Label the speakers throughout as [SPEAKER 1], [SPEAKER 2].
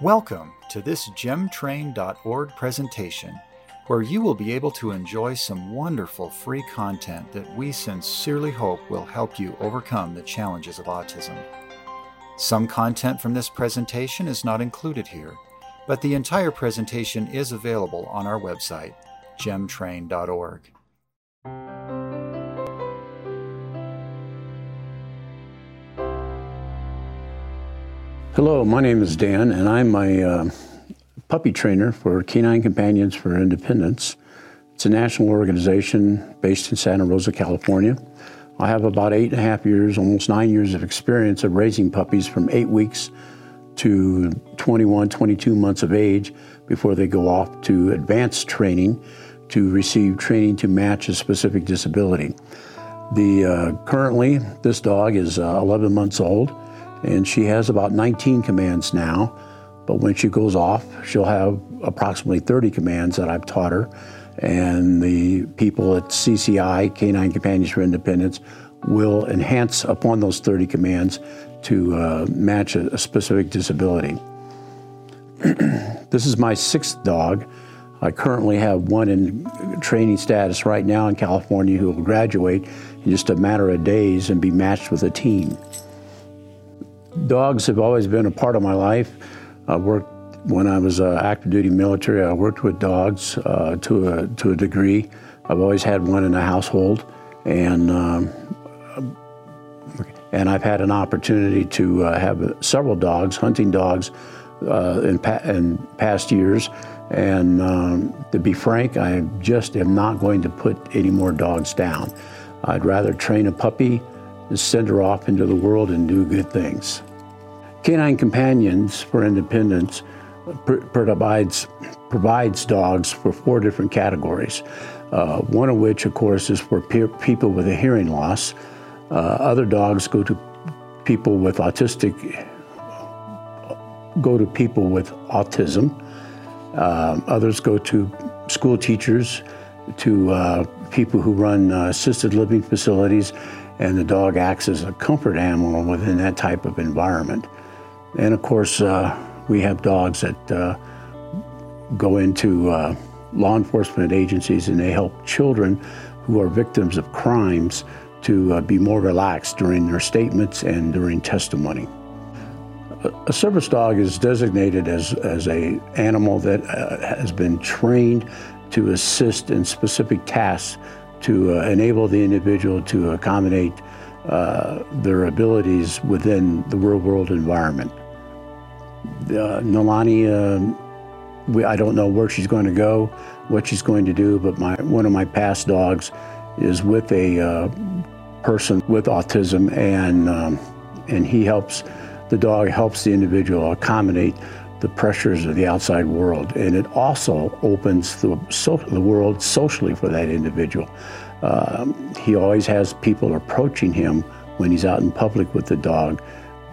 [SPEAKER 1] Welcome to this gemtrain.org presentation, where you will be able to enjoy some wonderful free content that we sincerely hope will help you overcome the challenges of autism. Some content from this presentation is not included here, but the entire presentation is available on our website, gemtrain.org.
[SPEAKER 2] Hello, my name is Dan, and I'm a uh, puppy trainer for Canine Companions for Independence. It's a national organization based in Santa Rosa, California. I have about eight and a half years, almost nine years of experience of raising puppies from eight weeks to 21, 22 months of age before they go off to advanced training to receive training to match a specific disability. The uh, currently this dog is uh, 11 months old and she has about 19 commands now. But when she goes off, she'll have approximately 30 commands that I've taught her. And the people at CCI, Canine Companions for Independence, will enhance upon those 30 commands to uh, match a, a, specific disability. this is my sixth dog. I currently have one in training status right now in California who will graduate in just a matter of days and be matched with a team. Dogs have always been a part of my life. I worked when I was uh, active duty military. I worked with dogs uh, to a to a degree. I've always had one in the household, and um, and I've had an opportunity to uh, have several dogs, hunting dogs, uh, in, pa- in past years. And um, to be frank, I just am not going to put any more dogs down. I'd rather train a puppy and send her off into the world and do good things. Canine Companions for Independence provides, provides dogs for four different categories. Uh, one of which, of course, is for pe- people with a hearing loss. Uh, other dogs go to people with autistic, go to people with autism. Uh, others go to school teachers, to uh, people who run uh, assisted living facilities, and the dog acts as a comfort animal within that type of environment. And of course, uh, we have dogs that uh, go into uh, law enforcement agencies and they help children who are victims of crimes to uh, be more relaxed during their statements and during testimony. A service dog is designated as, as a animal that uh, has been trained to assist in specific tasks to uh, enable the individual to accommodate uh, their abilities within the real world environment. Uh, Nalani, uh, we, I don't know where she's going to go, what she's going to do, but my one of my past dogs is with a uh, person with autism, and um, and he helps the dog helps the individual accommodate the pressures of the outside world, and it also opens the, so, the world socially for that individual. Um, he always has people approaching him when he's out in public with the dog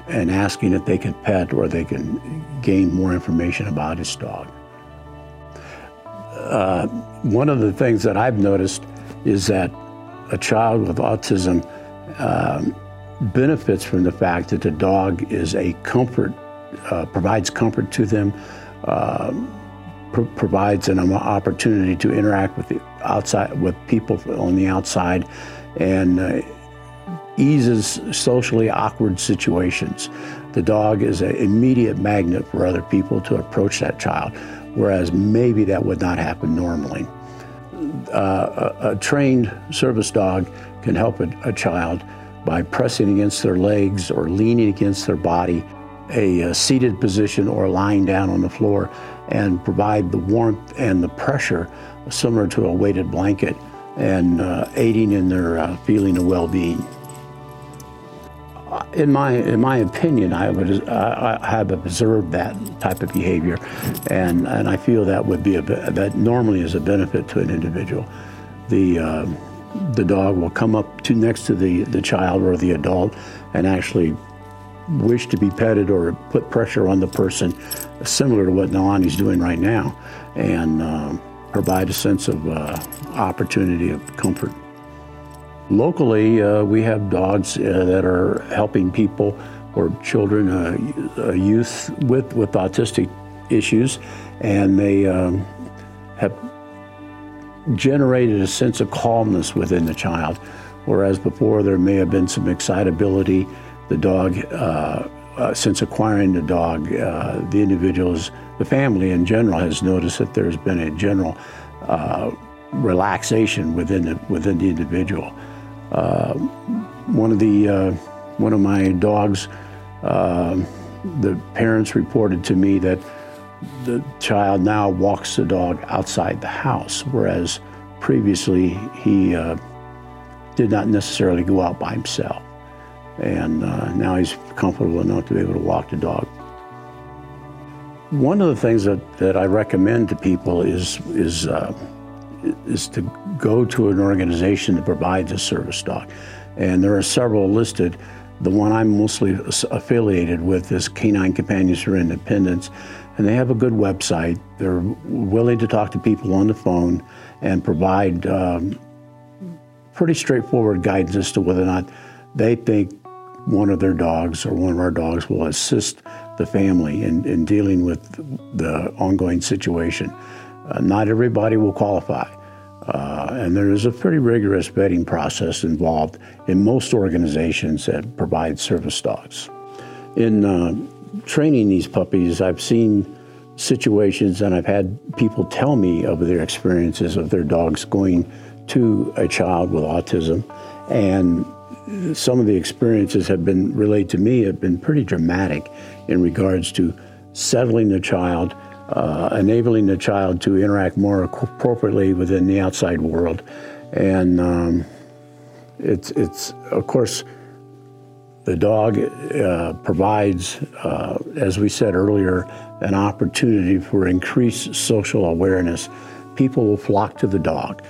[SPEAKER 2] and asking if they can pet or they can gain more information about his dog. Uh, one of the things that I've noticed is that a child with autism um, benefits from the fact that the dog is a comfort, uh, provides comfort to them, uh, pr- provides an opportunity to interact with the outside, with people on the outside, and uh, eases socially awkward situations. The dog is an immediate magnet for other people to approach that child, whereas maybe that would not happen normally. Uh, a, a, trained service dog can help a, a, child by pressing against their legs or leaning against their body, a, a seated position or lying down on the floor, and provide the warmth and the pressure similar to a weighted blanket and uh, aiding in their uh, feeling of well being in my in my opinion, I would I have observed that type of behavior, and and I feel that would be a that normally is a benefit to an individual. The uh, the dog will come up to next to the the child or the adult, and actually wish to be petted or put pressure on the person, similar to what Nalani's doing right now, and um, provide a sense of uh, opportunity of comfort. Locally, uh, we have dogs uh, that are helping people or children, uh, youth with, with autistic issues, and they um, have generated a sense of calmness within the child, whereas before there may have been some excitability. The dog, uh, uh, since acquiring the dog, uh, the individuals, the family in general, has noticed that there's been a general relaxation within the within the individual. Uh, one of the uh, one of my dogs, the parents reported to me that the child now walks the dog outside the house, whereas previously he uh, did not necessarily go out by himself. And uh, now he's comfortable enough to be able to walk the dog. One of the things that, that I recommend to people is, is, uh, is to go to an organization that provides a service dog. And there are several listed. The one I'm mostly affiliated with is Canine Companions for Independence and they have a good website. They're willing to talk to people on the phone and provide um, pretty straightforward guidance as to whether or not they think one of their dogs or one of our dogs will assist the family in, in dealing with the ongoing situation. Uh, not everybody will qualify. Uh, and there is a pretty rigorous vetting process involved in most organizations that provide service dogs. In uh, training these puppies, I've seen situations and I've had people tell me of their experiences of their dogs going to a child with autism. And some of the experiences have been relayed to me have been pretty dramatic in regards to settling the child, uh, enabling the child to interact more appropriately within the outside world. And um, it's, it's, of course, the dog uh, provides, uh, as we said earlier, an opportunity for increased social awareness. People will flock to the dog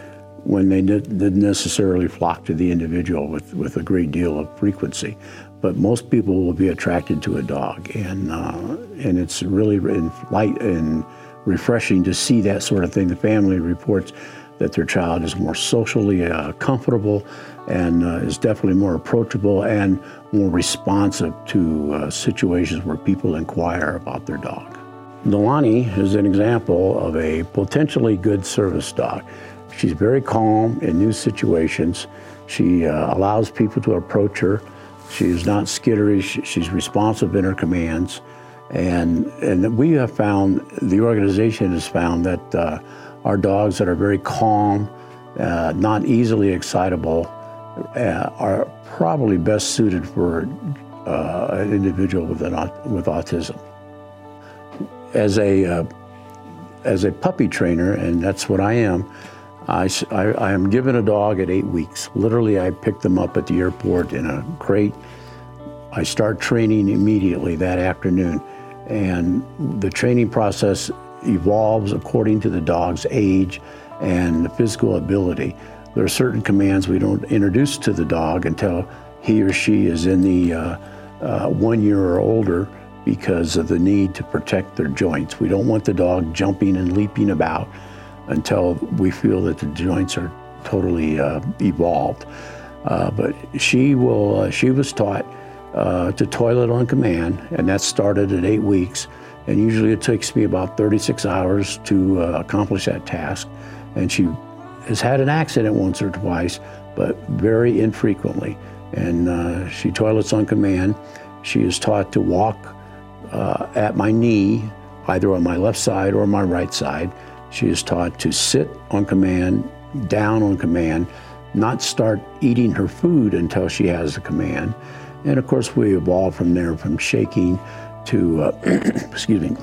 [SPEAKER 2] when they didn't necessarily flock to the individual with, with a great deal of frequency. But most people will be attracted to a dog, and uh, and it's really light and refreshing to see that sort of thing. The family reports that their child is more socially uh, comfortable and uh, is definitely more approachable and more responsive to uh, situations where people inquire about their dog. Nalani is an example of a potentially good service dog. She's very calm in new situations. She uh, allows people to approach her. She is not skitterish. She's responsive in her commands. And, and we have found, the organization has found that uh, our dogs that are very calm, uh, not easily excitable, uh, are probably best suited for uh, an individual with, an, with autism. As a, uh, as a puppy trainer, and that's what I am, I, I, I, am given a dog at eight weeks. Literally, I pick them up at the airport in a crate. I start training immediately that afternoon. And the training process evolves according to the dog's age and the physical ability. There are certain commands we don't introduce to the dog until he or she is in the uh, uh, one year or older because of the need to protect their joints. We don't want the dog jumping and leaping about until we feel that the joints are totally uh, evolved. Uh, but she will. Uh, she was taught uh, to toilet on command, and that started at eight weeks. And usually it takes me about 36 hours to uh, accomplish that task. And she has had an accident once or twice, but very infrequently. And uh, she toilets on command. She is taught to walk at my knee, either on my left side or my right side. She is taught to sit on command, down on command, not start eating her food until she has the command. And of course, we evolve from there from shaking to, uh, excuse me,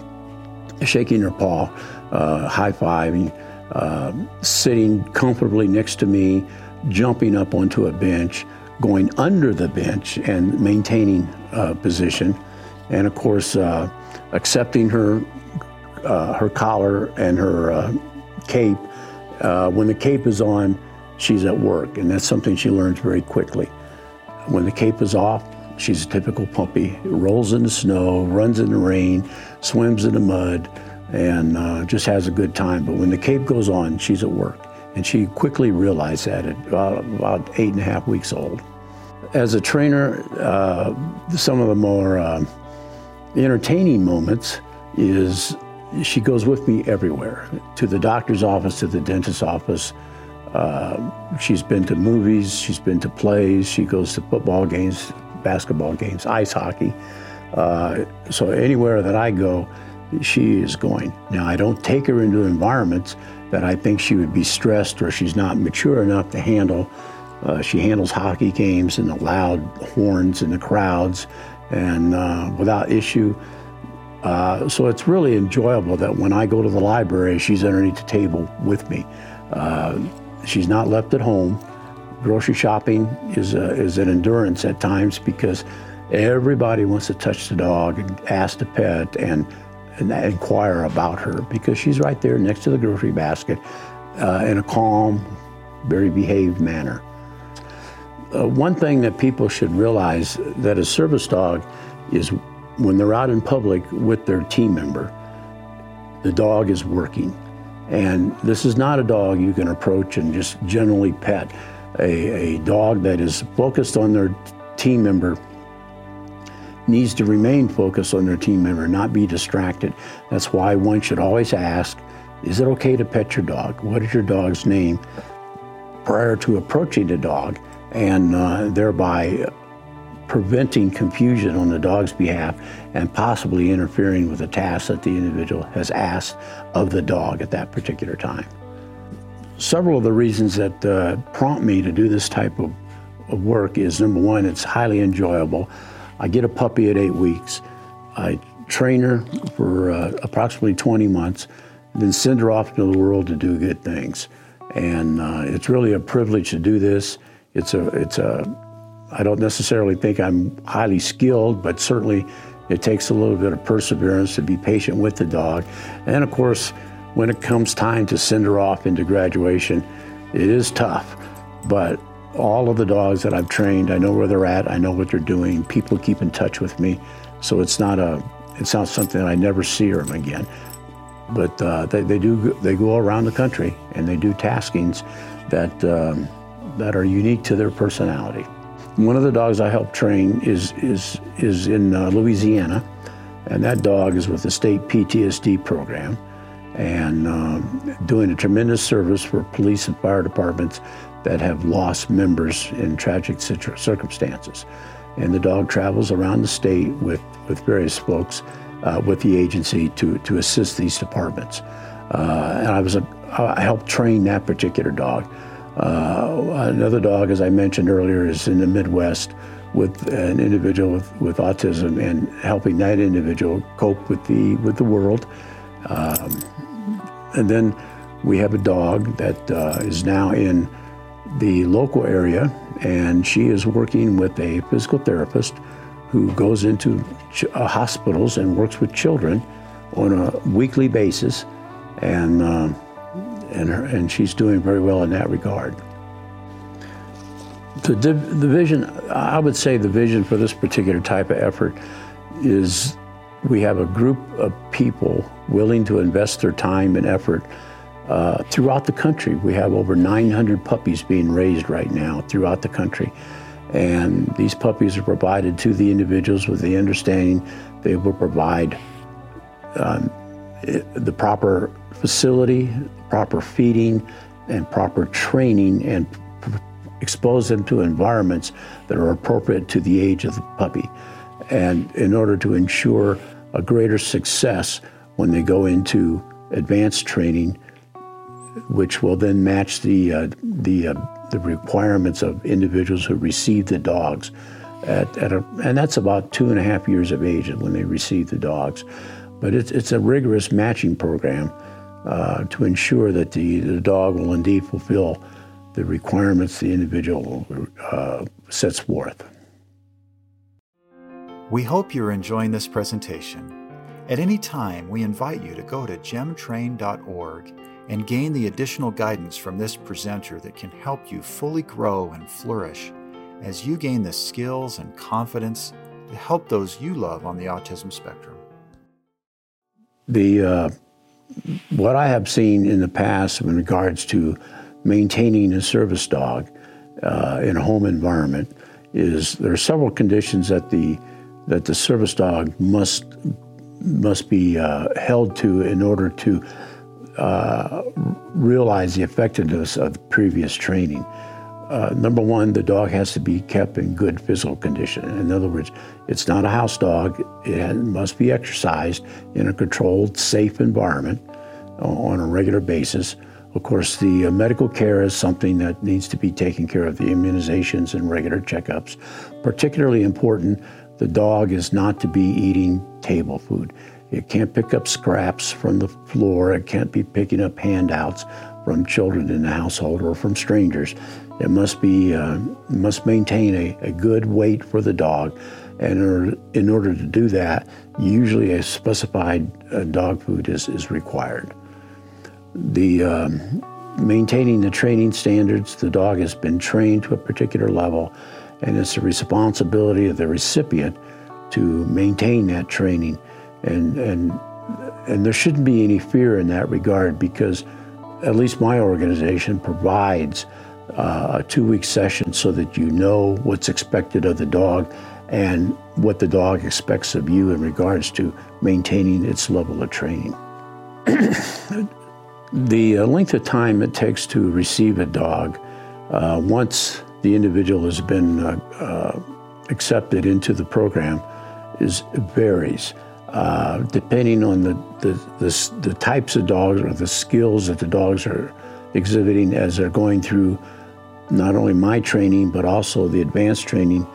[SPEAKER 2] shaking her paw, uh, high fiving, uh, sitting comfortably next to me, jumping up onto a bench, going under the bench and maintaining uh, position, and of course, uh, accepting her, uh, her collar and her cape. when the cape is on, she's at work, and that's something she learns very quickly. When the cape is off, She's a typical puppy. Rolls in the snow, runs in the rain, swims in the mud, and uh, just has a good time. But when the cape goes on, she's at work. And she quickly realized that at about, about eight and a half weeks old. As a trainer, uh, some of the more uh, entertaining moments is she goes with me everywhere to the doctor's office, to the dentist's office. Uh, she's been to movies, she's been to plays, she goes to football games, basketball games, ice hockey. Uh, so anywhere that I go, she is going. Now, I don't take her into environments that I think she would be stressed or she's not mature enough to handle. Uh, she handles hockey games and the loud horns and the crowds and uh, without issue. Uh, so it's really enjoyable that when I go to the library, she's underneath the table with me. Uh, she's not left at home. Grocery shopping is, a, is an endurance at times because everybody wants to touch the dog and ask the pet and, and inquire about her because she's right there next to the grocery basket uh, in a calm, very behaved manner. Uh, one thing that people should realize that a service dog is when they're out in public with their team member, the dog is working. And this is not a dog you can approach and just generally pet. A, a dog that is focused on their team member needs to remain focused on their team member, not be distracted. That's why one should always ask, is it okay to pet your dog? What is your dog's name? Prior to approaching the dog, and uh, thereby preventing confusion on the dog's behalf and possibly interfering with the task that the individual has asked of the dog at that particular time. Several of the reasons that uh, prompt me to do this type of, of work is number one, it's highly enjoyable. I get a puppy at eight weeks. I train her for uh, approximately 20 months, then send her off into the world to do good things. And uh, it's really a privilege to do this. It's a, it's a I don't necessarily think I'm highly skilled, but certainly it takes a little bit of perseverance to be patient with the dog. And of course, when it comes time to send her off into graduation, it is tough. But all of the dogs that I've trained, I know where they're at, I know what they're doing. People keep in touch with me, so it's not a, it's not something I never see them again. But uh, they, they do, they go around the country and they do taskings that um, that are unique to their personality. One of the dogs I help train is, is, is in uh, Louisiana, and that dog is with the state PTSD program and um, doing a tremendous service for police and fire departments that have lost members in tragic circumstances. And the dog travels around the state with, with various folks uh, with the agency to, to assist these departments. Uh, and I was a, I helped train that particular dog. Uh, another dog, as I mentioned earlier, is in the Midwest with an individual with, with autism and helping that individual cope with the with the world. Um, and then we have a dog that uh, is now in the local area, and she is working with a physical therapist who goes into ch- uh, hospitals and works with children on a weekly basis. And um, and, her, and she's doing very well in that regard. The, the vision, I would say the vision for this particular type of effort is we have a group of people willing to invest their time and effort uh, throughout the country. We have over 900 puppies being raised right now throughout the country. And these puppies are provided to the individuals with the understanding they will provide um, the proper facility, proper feeding, and proper training, and expose them to environments that are appropriate to the age of the puppy. And in order to ensure a greater success when they go into advanced training, which will then match the, uh, the, uh, the requirements of individuals who receive the dogs. At, at a, and that's about two and a half years of age when they receive the dogs. But it's, it's a rigorous matching program uh, to ensure that the, the dog will indeed fulfill the requirements the individual uh, sets forth.
[SPEAKER 1] We hope you're enjoying this presentation. At any time, we invite you to go to gemtrain.org and gain the additional guidance from this presenter that can help you fully grow and flourish as you gain the skills and confidence to help those you love on the autism spectrum.
[SPEAKER 2] The uh, what I have seen in the past in regards to maintaining a service dog uh, in a home environment is there are several conditions that the that the service dog must must be uh, held to in order to uh, realize the effectiveness of previous training. Uh, number one, the dog has to be kept in good physical condition. In other words, it's not a house dog. It must be exercised in a controlled, safe environment on a regular basis. Of course, the uh, medical care is something that needs to be taken care of, the immunizations and regular checkups. Particularly important, the dog is not to be eating table food. It can't pick up scraps from the floor, it can't be picking up handouts from children in the household or from strangers. It must be uh, must maintain a, a good weight for the dog, and in order to do that, usually a specified uh, dog food is, is required. The um, maintaining the training standards, the dog has been trained to a particular level, and it's the responsibility of the recipient to maintain that training, and and and there shouldn't be any fear in that regard because at least my organization provides uh, a two-week session so that you know what's expected of the dog and what the dog expects of you in regards to maintaining its level of training. The uh, length of time it takes to receive a dog uh, once the individual has been uh, uh accepted into the program is varies. Uh, depending on the, the, the, the, types of dogs or the skills that the dogs are exhibiting as they're going through not only my training but also the advanced training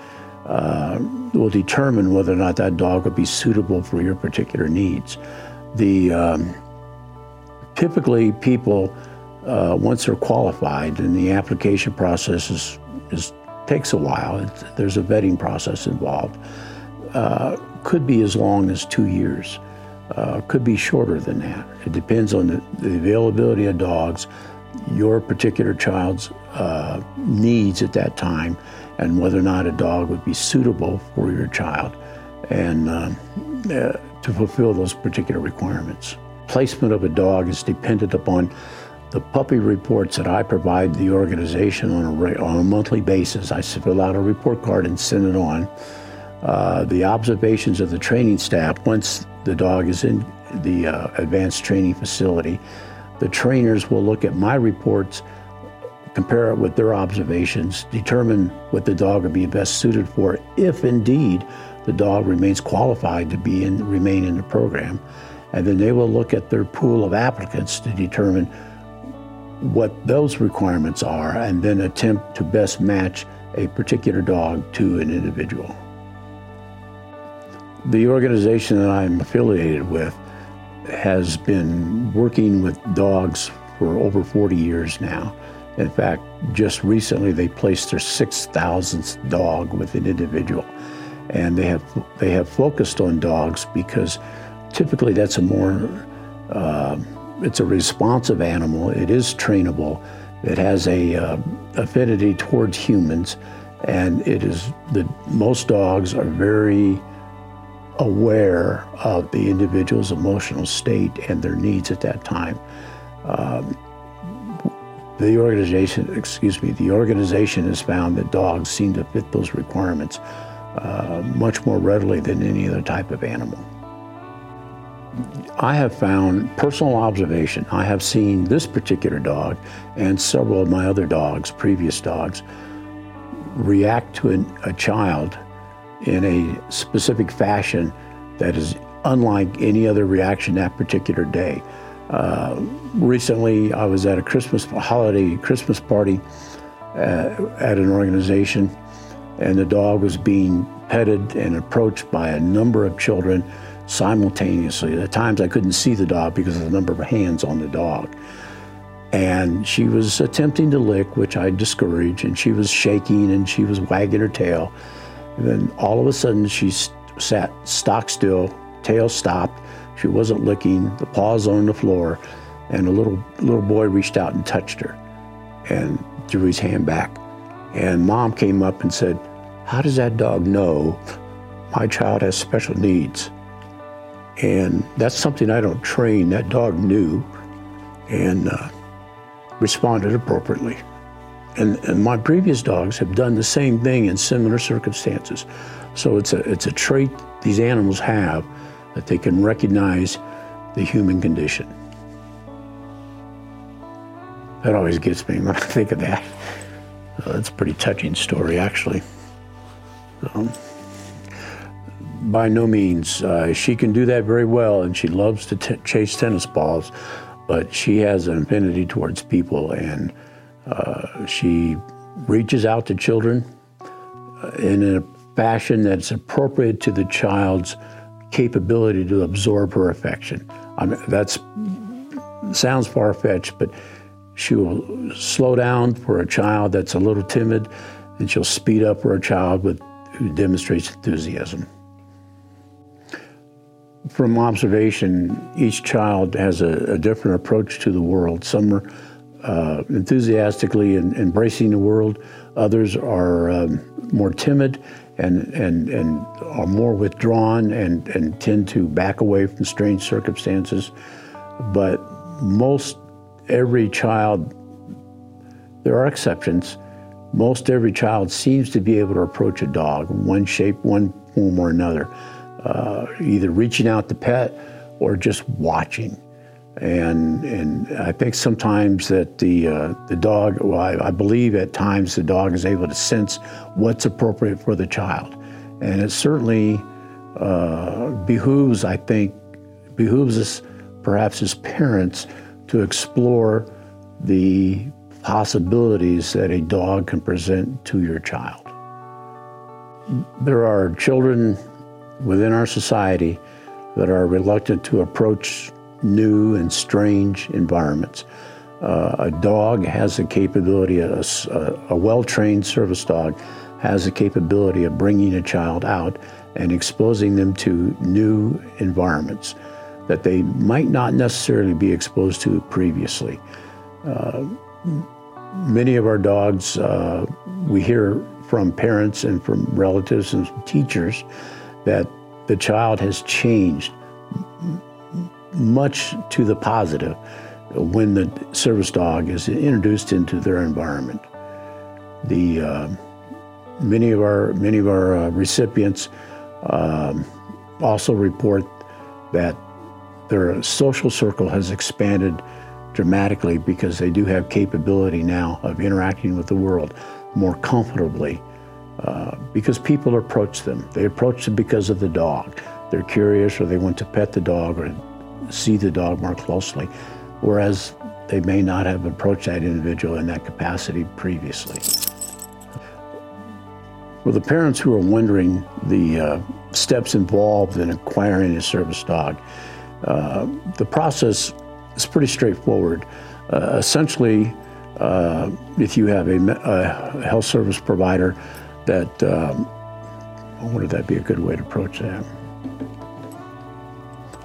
[SPEAKER 2] uh, will determine whether or not that dog will be suitable for your particular needs. The um, typically people, uh, once they're qualified, and the application process is, is takes a while. It's, there's a vetting process involved. Uh, could be as long as two years. Uh, could be shorter than that. It depends on the, the availability of dogs, your particular child's uh, needs at that time, and whether or not a dog would be suitable for your child, and um, uh, to fulfill those particular requirements placement of a dog is dependent upon the puppy reports that I provide the organization on a, on a monthly basis. I fill out a report card and send it on. Uh, the observations of the training staff once the dog is in the uh, advanced training facility. The trainers will look at my reports, compare it with their observations, determine what the dog would be best suited for if indeed the dog remains qualified to be in, remain in the program and then they will look at their pool of applicants to determine what those requirements are and then attempt to best match a particular dog to an individual. The organization that I'm affiliated with has been working with dogs for over 40 years now. In fact, just recently they placed their 6,000th dog with an individual. And they have, they have focused on dogs because Typically, that's a more, uh, it's a responsive animal. It is trainable. It has a uh, affinity towards humans, and it is the most dogs are very aware of the individual's emotional state and their needs at that time. Um, the organization, excuse me, the organization has found that dogs seem to fit those requirements uh, much more readily than any other type of animal. I have found personal observation. I have seen this particular dog and several of my other dogs, previous dogs, react to an, a child in a specific fashion that is unlike any other reaction that particular day. Uh, recently, I was at a Christmas holiday Christmas party uh, at an organization, and the dog was being petted and approached by a number of children simultaneously. At times I couldn't see the dog because of the number of hands on the dog. And she was attempting to lick, which I discouraged, and she was shaking and she was wagging her tail. And then all of a sudden she sat stock still, tail stopped. She wasn't licking, the paws on the floor, and a little little boy reached out and touched her and threw his hand back. And mom came up and said, How does that dog know my child has special needs? And that's something I don't train. That dog knew and uh, responded appropriately. And, and my previous dogs have done the same thing in similar circumstances. So it's a, it's a trait these animals have that they can recognize the human condition. That always gets me when I think of that. Uh, that's a pretty touching story, actually. Um, by no means, uh, she can do that very well, and she loves to t- chase tennis balls, but she has an affinity towards people, and uh, she reaches out to children uh, in a fashion that's appropriate to the child's capability to absorb her affection. I mean, sounds far fetched, but she will slow down for a child that's a little timid, and she'll speed up for a child with, who demonstrates enthusiasm. From observation, each child has a, a different approach to the world. Some are uh, enthusiastically in, embracing the world, others are um, more timid and, and, and are more withdrawn and, and tend to back away from strange circumstances. But most every child, there are exceptions, most every child seems to be able to approach a dog one shape, one form or another, uh, either reaching out to pet or just watching. And, and I think sometimes that the, uh, the dog, well, I, I, believe at times the dog is able to sense what's appropriate for the child. And it certainly uh, behooves, I think, behooves us perhaps as parents to explore the possibilities that a dog can present to your child. There are children within our society that are reluctant to approach new and strange environments. Uh, a dog has the capability, a, a, well trained service dog has the capability of bringing a child out and exposing them to new environments that they might not necessarily be exposed to previously. Uh, many of our dogs, uh, we hear from parents and from relatives and teachers that the child has changed much to the positive when the service dog is introduced into their environment. The uh, many of our many of our uh, recipients um, also report that their social circle has expanded dramatically because they do have capability now of interacting with the world more comfortably uh, because people approach them. They approach them because of the dog. They're curious or they want to pet the dog or see the dog more closely, whereas they may not have approached that individual in that capacity previously. For the parents who are wondering the uh, steps involved in acquiring a service dog, uh, the process is pretty straightforward. Uh, essentially, uh, if you have a, a, health service provider that, um, would that be a good way to approach that?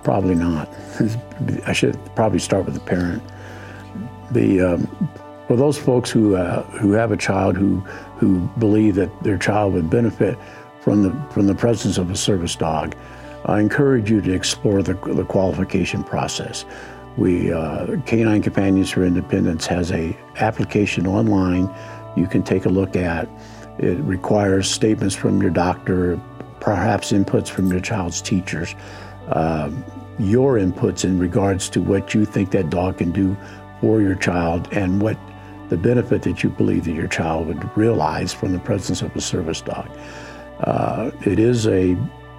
[SPEAKER 2] Probably not. I should probably start with the parent. The um, for those folks who uh, who have a child who who believe that their child would benefit from the from the presence of a service dog, I encourage you to explore the, the qualification process. We, uh, Canine Companions for Independence has a application online you can take a look at. It requires statements from your doctor, perhaps inputs from your child's teachers, um, your inputs in regards to what you think that dog can do for your child and what the benefit that you believe that your child would realize from the presence of a service dog. Uh, it is a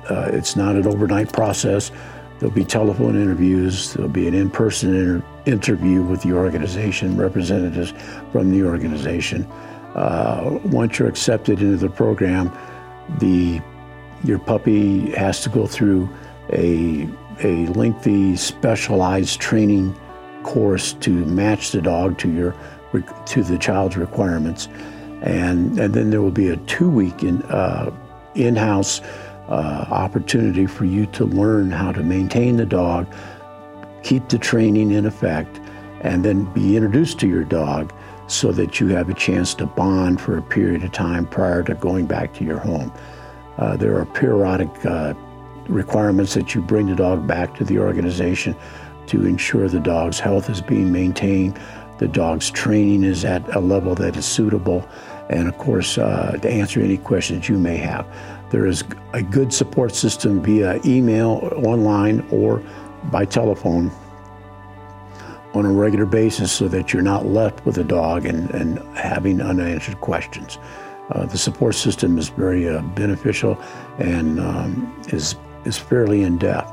[SPEAKER 2] uh, it's not an overnight process. There'll be telephone interviews. There'll be an in-person inter- interview with the organization, representatives from the organization. Uh, once you're accepted into the program, the your puppy has to go through a a lengthy specialized training course to match the dog to your to the child's requirements, and and then there will be a two week in uh, in-house uh, opportunity for you to learn how to maintain the dog, keep the training in effect, and then be introduced to your dog so that you have a chance to bond for a period of time prior to going back to your home. Uh, there are periodic uh, requirements that you bring the dog back to the organization to ensure the dog's health is being maintained, the dog's training is at a level that is suitable, and of course, uh, to answer any questions you may have. There is a good support system via email, online, or by telephone on a regular basis so that you're not left with a dog and, and having unanswered questions. Uh, the support system is very uh, beneficial and um, is, is fairly in depth.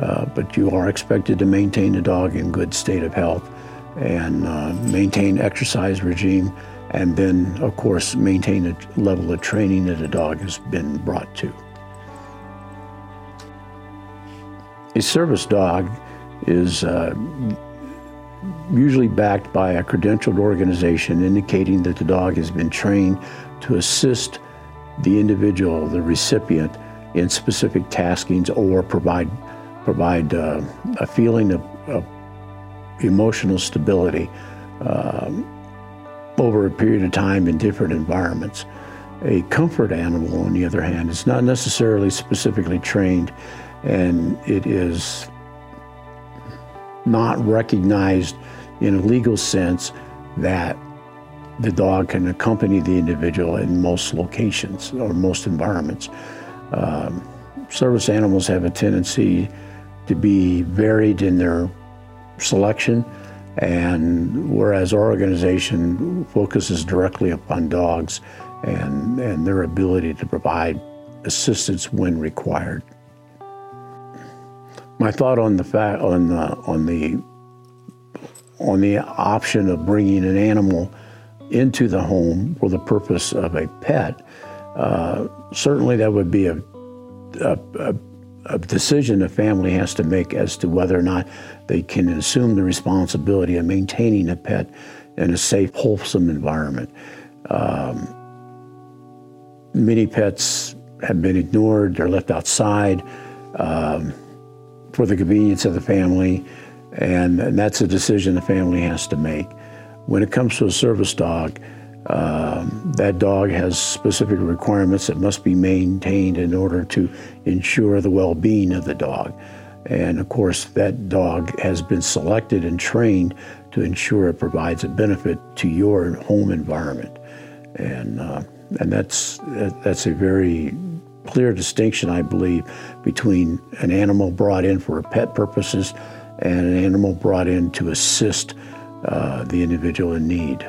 [SPEAKER 2] Uh, but you are expected to maintain the dog in good state of health and uh, maintain exercise regime and then of course maintain a level of training that a dog has been brought to. A service dog is uh, usually backed by a credentialed organization indicating that the dog has been trained to assist the individual, the recipient, in specific taskings or provide, provide uh, a feeling of, of emotional stability um, over a period of time in different environments. A comfort animal, on the other hand, is not necessarily specifically trained and it is not recognized in a legal sense that the dog can accompany the individual in most locations or most environments. Um, service animals have a tendency to be varied in their selection, and whereas our organization focuses directly upon dogs and, and their ability to provide assistance when required. My thought on the fact on the on the on the option of bringing an animal into the home for the purpose of a pet, uh, certainly that would be a, a, a, a, decision a family has to make as to whether or not they can assume the responsibility of maintaining a pet in a safe, wholesome environment. Um, many pets have been ignored, they're left outside um, for the convenience of the family. And, and that's a decision the family has to make. When it comes to a service dog, um, that dog has specific requirements that must be maintained in order to ensure the well being of the dog. And of course, that dog has been selected and trained to ensure it provides a benefit to your home environment. And, uh, and that's, that's a very clear distinction, I believe, between an animal brought in for pet purposes and an animal brought in to assist uh, the individual in need.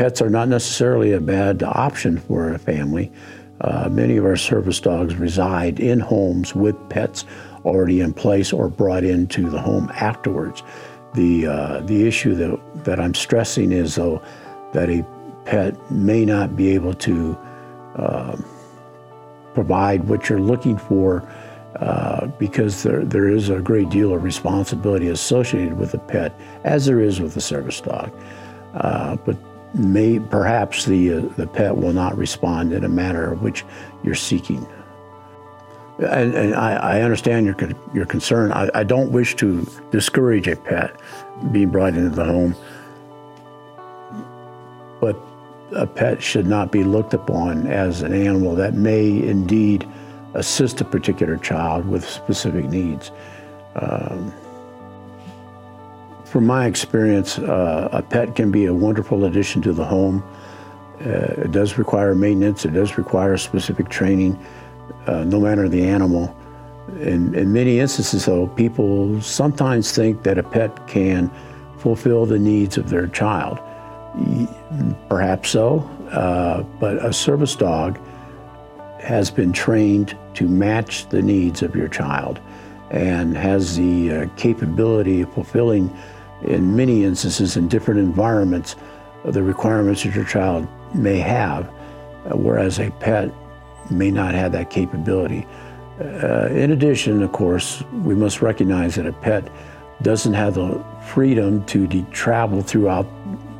[SPEAKER 2] Pets are not necessarily a bad option for a family. Uh, many of our service dogs reside in homes with pets already in place or brought into the home afterwards. The, uh, the issue that, that I'm stressing is, though, that a pet may not be able to uh, provide what you're looking for uh, because there, there is a great deal of responsibility associated with a pet, as there is with a service dog. Uh, but may perhaps the uh, the pet will not respond in a manner which you're seeking. And, and I, I, understand your your concern. I, I don't wish to discourage a pet being brought into the home, but a pet should not be looked upon as an animal that may indeed assist a particular child with specific needs. Um, from my experience, uh, a pet can be a wonderful addition to the home. Uh, it does require maintenance, it does require specific training, uh, no matter the animal. In, in many instances, though, people sometimes think that a pet can fulfill the needs of their child. Perhaps so, uh, but a service dog has been trained to match the needs of your child and has the uh, capability of fulfilling, in many instances, in different environments, the requirements that your child may have, uh, whereas a pet may not have that capability. Uh, in addition, of course, we must recognize that a pet doesn't have the freedom to de- travel throughout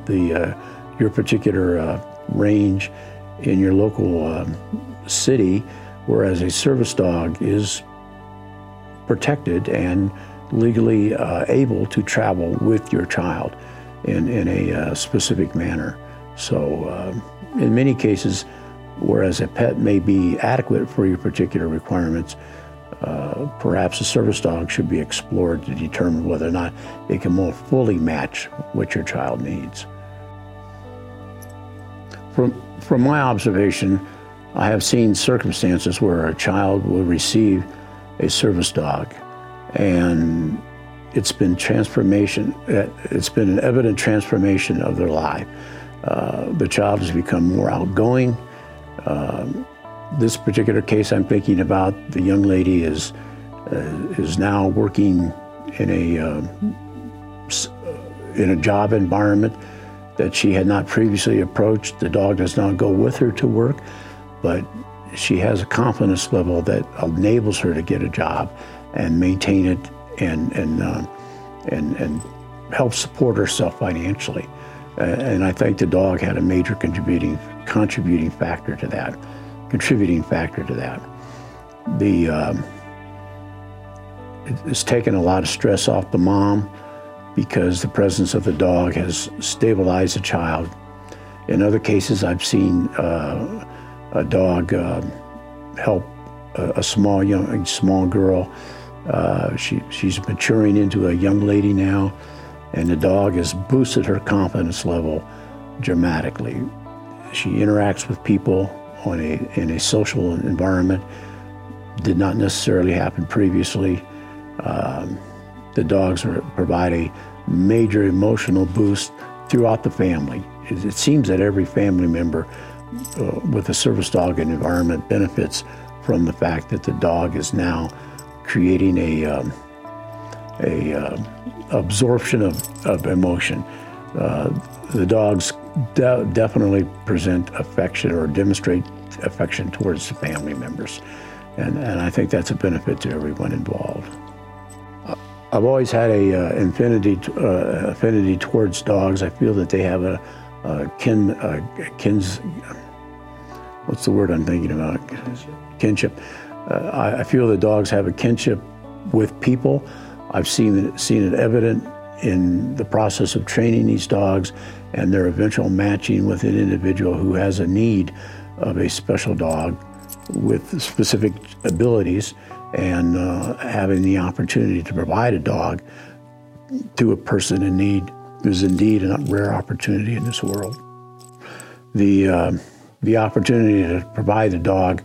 [SPEAKER 2] the uh, your particular uh, range in your local um, city, whereas a service dog is protected and legally uh, able to travel with your child in, in a uh, specific manner. So, uh, in many cases, whereas a pet may be adequate for your particular requirements, uh, perhaps a service dog should be explored to determine whether or not it can more fully match what your child needs. from, from my observation, I have seen circumstances where a child will receive a service dog and it's been transformation, it's been an evident transformation of their life. Uh, the child has become more outgoing. Um, this particular case I'm thinking about, the young lady is, uh, is now working in a, uh, in a job environment that she had not previously approached. The dog does not go with her to work, but she has a confidence level that enables her to get a job and maintain it and and uh, and and help support herself financially. Uh, and I think the dog had a major contributing contributing factor to that, contributing factor to that. The um, it's taken a lot of stress off the mom because the presence of the dog has stabilized the child. In other cases, I've seen uh, a dog uh, help a, a, small young small girl. Uh, she, she's maturing into a young lady now, and the dog has boosted her confidence level dramatically. She interacts with people on a, in a social environment. Did not necessarily happen previously. Um, the dogs are, provide a major emotional boost throughout the family. It, it seems that every family member uh, with a service dog in environment benefits from the fact that the dog is now creating a, um, a uh, absorption of, of emotion. Uh, the dogs de- definitely present affection or demonstrate affection towards the family members. And, and I think that's a benefit to everyone involved. I've always had a uh, infinity, uh, affinity towards dogs. I feel that they have a, a kin, a kins, what's the word I'm thinking about? Kinship. Kinship. Uh, I, I, feel that dogs have a kinship with people. I've seen it, seen it evident in the process of training these dogs and their eventual matching with an individual who has a need of a special dog with specific abilities and uh, having the opportunity to provide a dog to a person in need is indeed a rare opportunity in this world. The, uh, the opportunity to provide a dog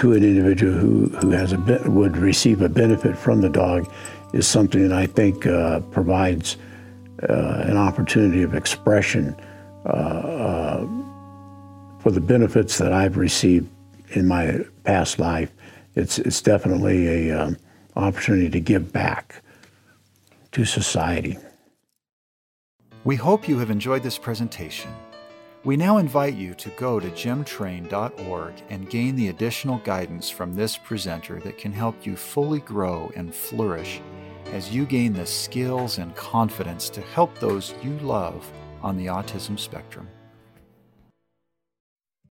[SPEAKER 2] to an individual who, who has a would receive a benefit from the dog is something that I think uh, provides uh, an opportunity of expression uh, uh, for the benefits that I've received in my past life it's, it's definitely a um, opportunity to give back to society.
[SPEAKER 1] We hope you have enjoyed this presentation. We now invite you to go to jemtrain.org and gain the additional guidance from this presenter that can help you fully grow and flourish as you gain the skills and confidence to help those you love on the autism spectrum.